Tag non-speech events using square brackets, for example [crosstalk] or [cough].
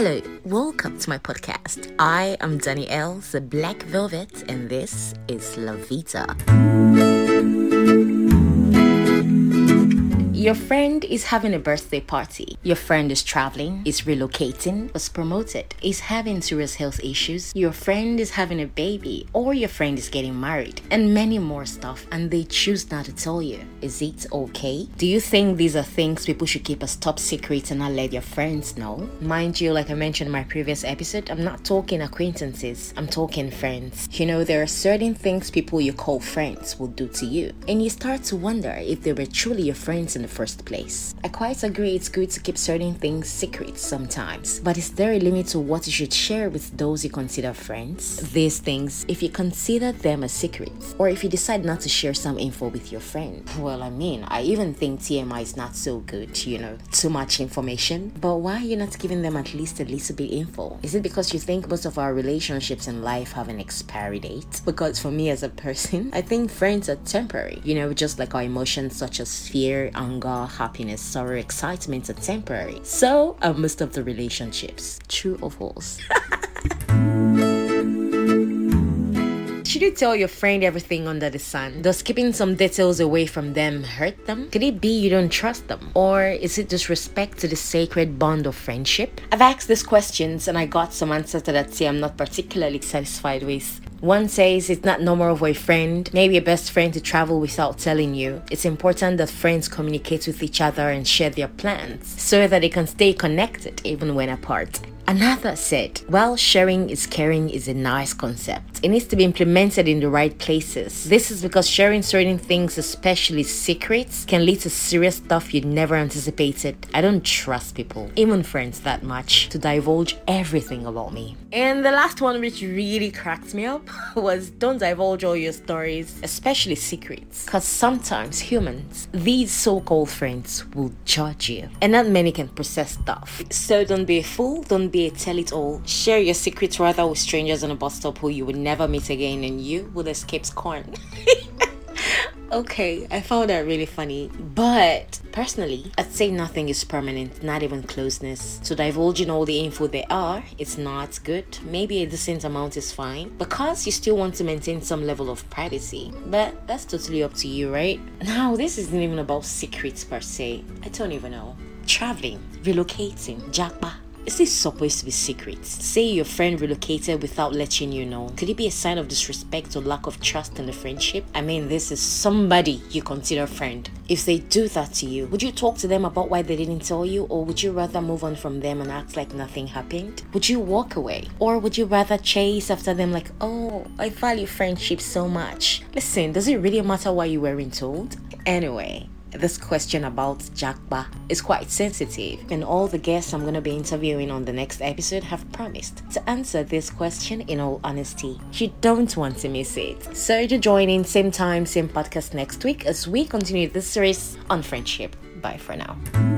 Hello, welcome to my podcast. I am Danielle, the Black Velvet, and this is La Vita. Your friend is having a birthday party. Your friend is traveling, is relocating, was promoted, is having serious health issues. Your friend is having a baby, or your friend is getting married, and many more stuff, and they choose not to tell you. Is it okay? Do you think these are things people should keep as top secrets and not let your friends know? Mind you, like I mentioned in my previous episode, I'm not talking acquaintances, I'm talking friends. You know, there are certain things people you call friends will do to you, and you start to wonder if they were truly your friends in the first place. I quite agree it's good to keep certain things secret sometimes, but is there a limit to what you should share with those you consider friends? These things, if you consider them a secret, or if you decide not to share some info with your friend, well, I mean, I even think TMI is not so good, you know, too much information. But why are you not giving them at least a little bit info? Is it because you think most of our relationships in life have an expiry date? Because for me as a person, [laughs] I think friends are temporary, you know, just like our emotions such as fear, anger, happiness, sorrow, excitement are temporary. So are most of the relationships. True or false? [laughs] Should you tell your friend everything under the sun? Does keeping some details away from them hurt them? Could it be you don't trust them? Or is it disrespect to the sacred bond of friendship? I've asked these questions and I got some answers to that say I'm not particularly satisfied with. One says it's not normal for a friend, maybe a best friend to travel without telling you. It's important that friends communicate with each other and share their plans so that they can stay connected even when apart. Another said, while sharing is caring is a nice concept, it needs to be implemented in the right places. This is because sharing certain things, especially secrets, can lead to serious stuff you'd never anticipated. I don't trust people, even friends, that much to divulge everything about me. And the last one, which really cracked me up, [laughs] was don't divulge all your stories, especially secrets. Because sometimes humans, these so called friends, will judge you, and not many can process stuff. So don't be a fool, don't be tell it all. Share your secrets rather with strangers on a bus stop who you would never meet again, and you will escape scorn. [laughs] Okay, I found that really funny. But personally, I'd say nothing is permanent, not even closeness. So divulging all the info there are, it's not good. Maybe a decent amount is fine because you still want to maintain some level of privacy. But that's totally up to you, right? Now, this isn't even about secrets per se. I don't even know. Traveling, relocating, japa is this supposed to be secrets? Say your friend relocated without letting you know. Could it be a sign of disrespect or lack of trust in the friendship? I mean, this is somebody you consider a friend. If they do that to you, would you talk to them about why they didn't tell you, or would you rather move on from them and act like nothing happened? Would you walk away? Or would you rather chase after them like, oh, I value friendship so much? Listen, does it really matter why you weren't told? Anyway, this question about japa is quite sensitive, and all the guests I'm going to be interviewing on the next episode have promised to answer this question in all honesty. You don't want to miss it. So, to join in same time, same podcast next week as we continue this series on friendship. Bye for now.